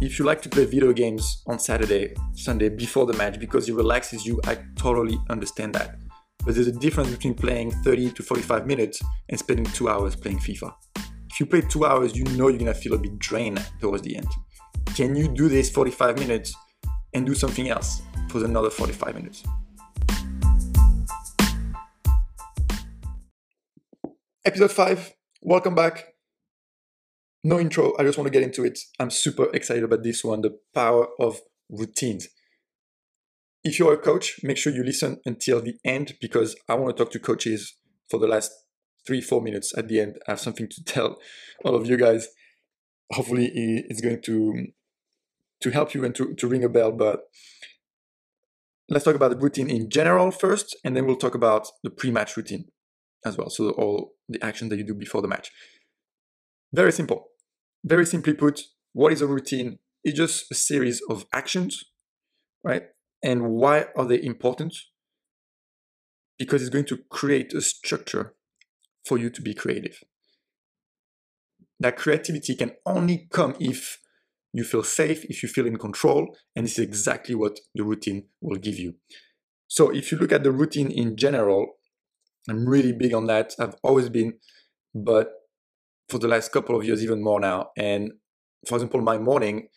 if you like to play video games on Saturday, Sunday before the match because it relaxes you, I totally understand that. But there's a difference between playing 30 to 45 minutes and spending two hours playing FIFA. If you play two hours, you know you're gonna feel a bit drained towards the end. Can you do this 45 minutes and do something else for another 45 minutes? Episode 5, welcome back. No intro, I just want to get into it. I'm super excited about this one the power of routines. If you're a coach, make sure you listen until the end because I want to talk to coaches for the last three, four minutes at the end. I have something to tell all of you guys. Hopefully, it's going to to help you and to, to ring a bell. But let's talk about the routine in general first, and then we'll talk about the pre-match routine as well. So all the actions that you do before the match. Very simple. Very simply put, what is a routine? It's just a series of actions, right? And why are they important? Because it's going to create a structure for you to be creative. That creativity can only come if you feel safe, if you feel in control, and this is exactly what the routine will give you. So if you look at the routine in general, I'm really big on that. I've always been, but for the last couple of years, even more now. And for example, my morning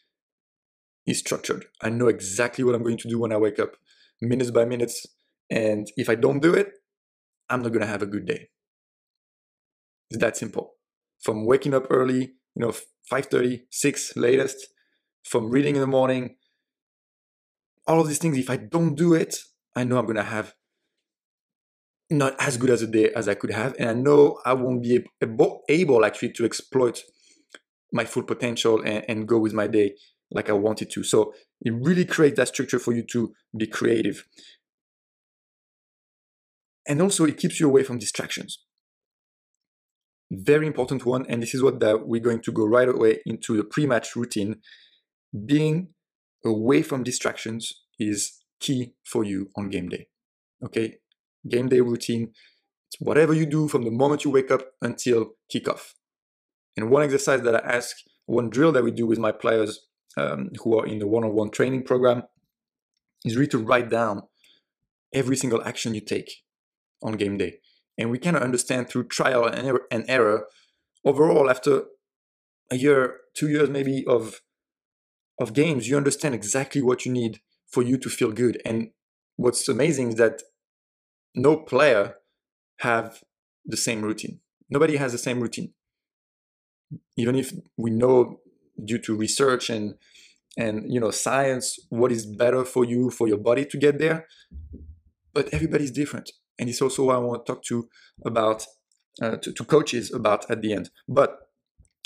is structured. I know exactly what I'm going to do when I wake up, minutes by minutes. And if I don't do it, I'm not going to have a good day. It's that simple. From waking up early, you know, 5:30, 6 latest, from reading in the morning, all of these things, if I don't do it, I know I'm going to have not as good as a day as I could have. And I know I won't be able, actually to exploit my full potential and, and go with my day like I wanted to. So it really creates that structure for you to be creative. And also it keeps you away from distractions. Very important one, and this is what we're going to go right away into the pre-match routine. Being away from distractions is key for you on game day. Okay, game day routine. It's whatever you do from the moment you wake up until kickoff. And one exercise that I ask, one drill that we do with my players um, who are in the one-on-one training program is really to write down every single action you take on game day. And we kind of understand through trial and error, and error overall after a year, two years maybe of of games, you understand exactly what you need for you to feel good. And what's amazing is that no player have the same routine. Nobody has the same routine. Even if we know due to research and and you know science what is better for you for your body to get there but everybody's different and it's also what i want to talk to about uh, to, to coaches about at the end but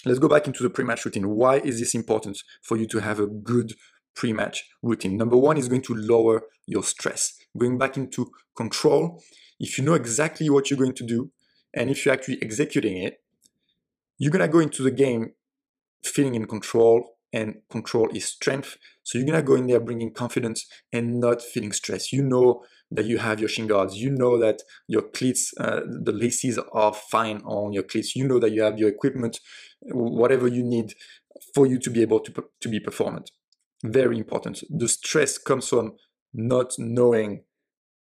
let's go back into the pre-match routine why is this important for you to have a good pre-match routine number one is going to lower your stress going back into control if you know exactly what you're going to do and if you're actually executing it you're going to go into the game feeling in control and control is strength. So you're gonna go in there bringing confidence and not feeling stress. You know that you have your shin guards. You know that your cleats, uh, the laces are fine on your cleats. You know that you have your equipment, whatever you need for you to be able to, to be performant. Very important. The stress comes from not knowing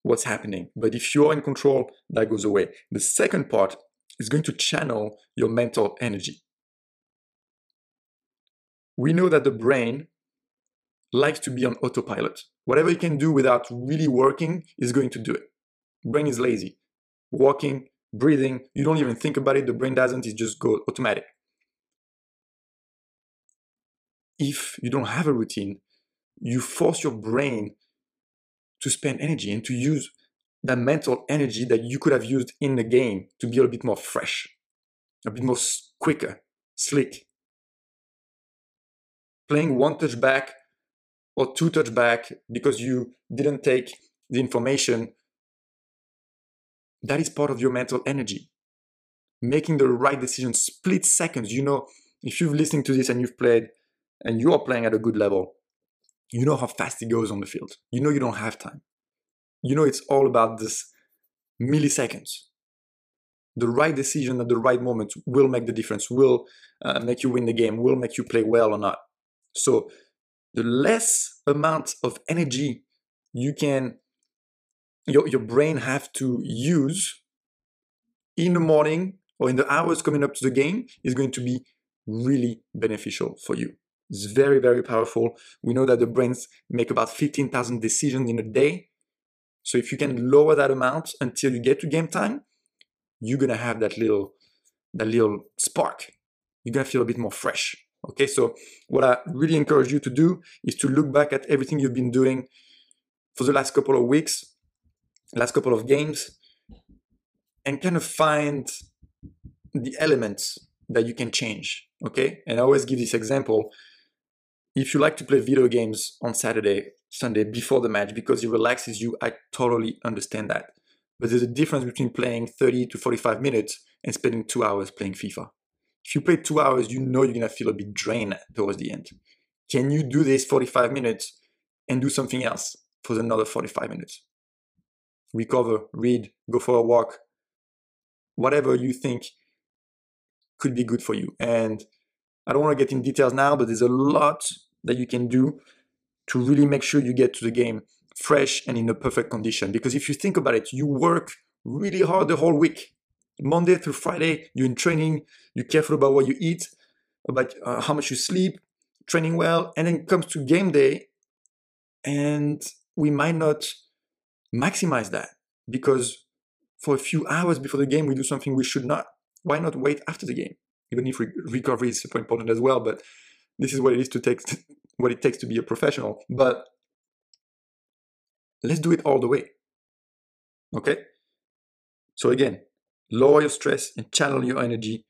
what's happening. But if you're in control, that goes away. The second part is going to channel your mental energy we know that the brain likes to be on autopilot. Whatever you can do without really working is going to do it. Brain is lazy. Walking, breathing, you don't even think about it. The brain doesn't, it just goes automatic. If you don't have a routine, you force your brain to spend energy and to use that mental energy that you could have used in the game to be a bit more fresh, a bit more quicker, slick, playing one touch back or two touch back because you didn't take the information, that is part of your mental energy. Making the right decision split seconds. You know, if you've listened to this and you've played and you are playing at a good level, you know how fast it goes on the field. You know you don't have time. You know it's all about this milliseconds. The right decision at the right moment will make the difference, will uh, make you win the game, will make you play well or not So the less amount of energy you can your, your brain have to use in the morning or in the hours coming up to the game is going to be really beneficial for you. It's very, very powerful. We know that the brains make about 15,000 decisions in a day. So if you can lower that amount until you get to game time, you're gonna have that little that little spark. You're gonna feel a bit more fresh. Okay, so what I really encourage you to do is to look back at everything you've been doing for the last couple of weeks, last couple of games, and kind of find the elements that you can change. Okay, and I always give this example. If you like to play video games on Saturday, Sunday before the match because it relaxes you, I totally understand that. But there's a difference between playing 30 to 45 minutes and spending two hours playing FIFA. If you play two hours, you know you're gonna feel a bit drained towards the end. Can you do this 45 minutes and do something else for another 45 minutes? Recover, read, go for a walk, whatever you think could be good for you. And I don't want to get in details now, but there's a lot that you can do to really make sure you get to the game fresh and in a perfect condition. Because if you think about it, you work really hard the whole week. Monday through Friday, you're in training, you're careful about what you eat, about uh, how much you sleep, training well, and then comes to game day, and we might not maximize that because for a few hours before the game we do something we should not. Why not wait after the game? Even if re- recovery is super important as well, but this is what it is to take what it takes to be a professional. But let's do it all the way. Okay? So again, lower your stress and channel your energy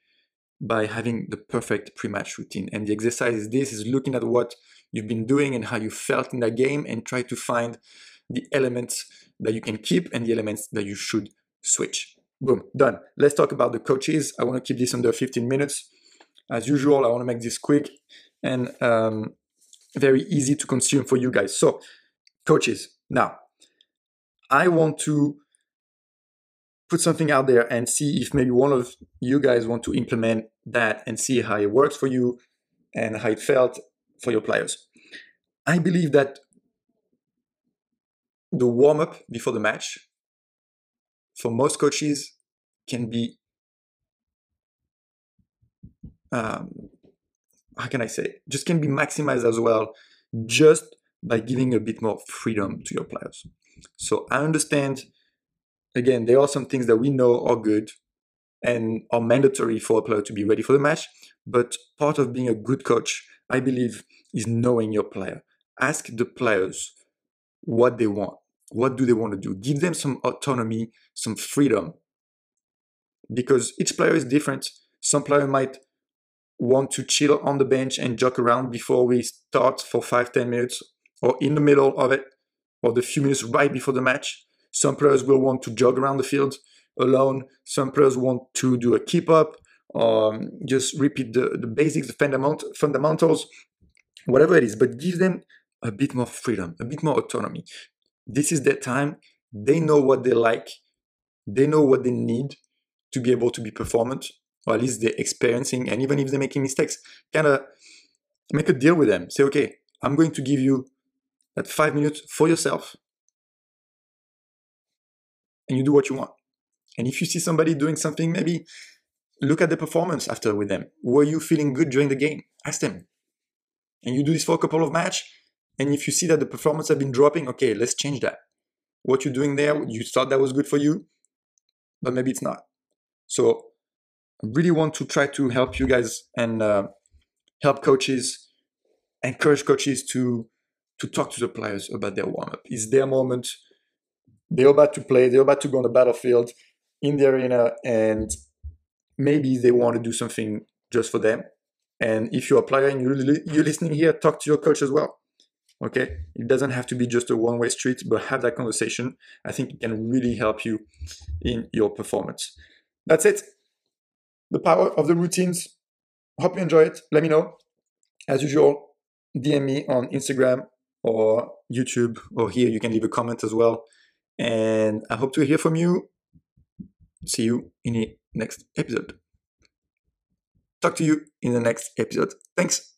by having the perfect pre-match routine. And the exercise is this is looking at what you've been doing and how you felt in that game and try to find the elements that you can keep and the elements that you should switch. Boom, done. Let's talk about the coaches. I want to keep this under 15 minutes. As usual, I want to make this quick and um, very easy to consume for you guys. So, coaches. Now, I want to put something out there and see if maybe one of you guys want to implement that and see how it works for you and how it felt for your players. I believe that the warm up before the match for most coaches can be um, how can I say just can be maximized as well just by giving a bit more freedom to your players. So I understand again, there are some things that we know are good and are mandatory for a player to be ready for the match. But part of being a good coach, I believe, is knowing your player. Ask the players what they want. What do they want to do? Give them some autonomy, some freedom. Because each player is different. Some player might want to chill on the bench and jog around before we start for five, ten minutes, or in the middle of it, or the few minutes right before the match. Some players will want to jog around the field alone. Some players want to do a keep up, um, just repeat the, the basics, the fundamentals, whatever it is, but give them a bit more freedom, a bit more autonomy. This is their time. They know what they like. They know what they need to be able to be performant, or at least they're experiencing. And even if they're making mistakes, kind of make a deal with them. Say, okay, I'm going to give you that five minutes for yourself and you do what you want. And if you see somebody doing something, maybe look at the performance after with them. Were you feeling good during the game? Ask them. And you do this for a couple of match. And if you see that the performance have been dropping, okay, let's change that. What you're doing there, you thought that was good for you, but maybe it's not. So really want to try to help you guys and uh, help coaches, encourage coaches to to talk to the players about their warm up. It's their moment they're about to play, they're about to go on the battlefield in the arena, and maybe they want to do something just for them. And if you're a player and you're, you're listening here, talk to your coach as well. Okay, it doesn't have to be just a one way street, but have that conversation. I think it can really help you in your performance. That's it. The power of the routines. Hope you enjoy it. Let me know. As usual, DM me on Instagram or YouTube, or here you can leave a comment as well. And I hope to hear from you. See you in the next episode. Talk to you in the next episode. Thanks.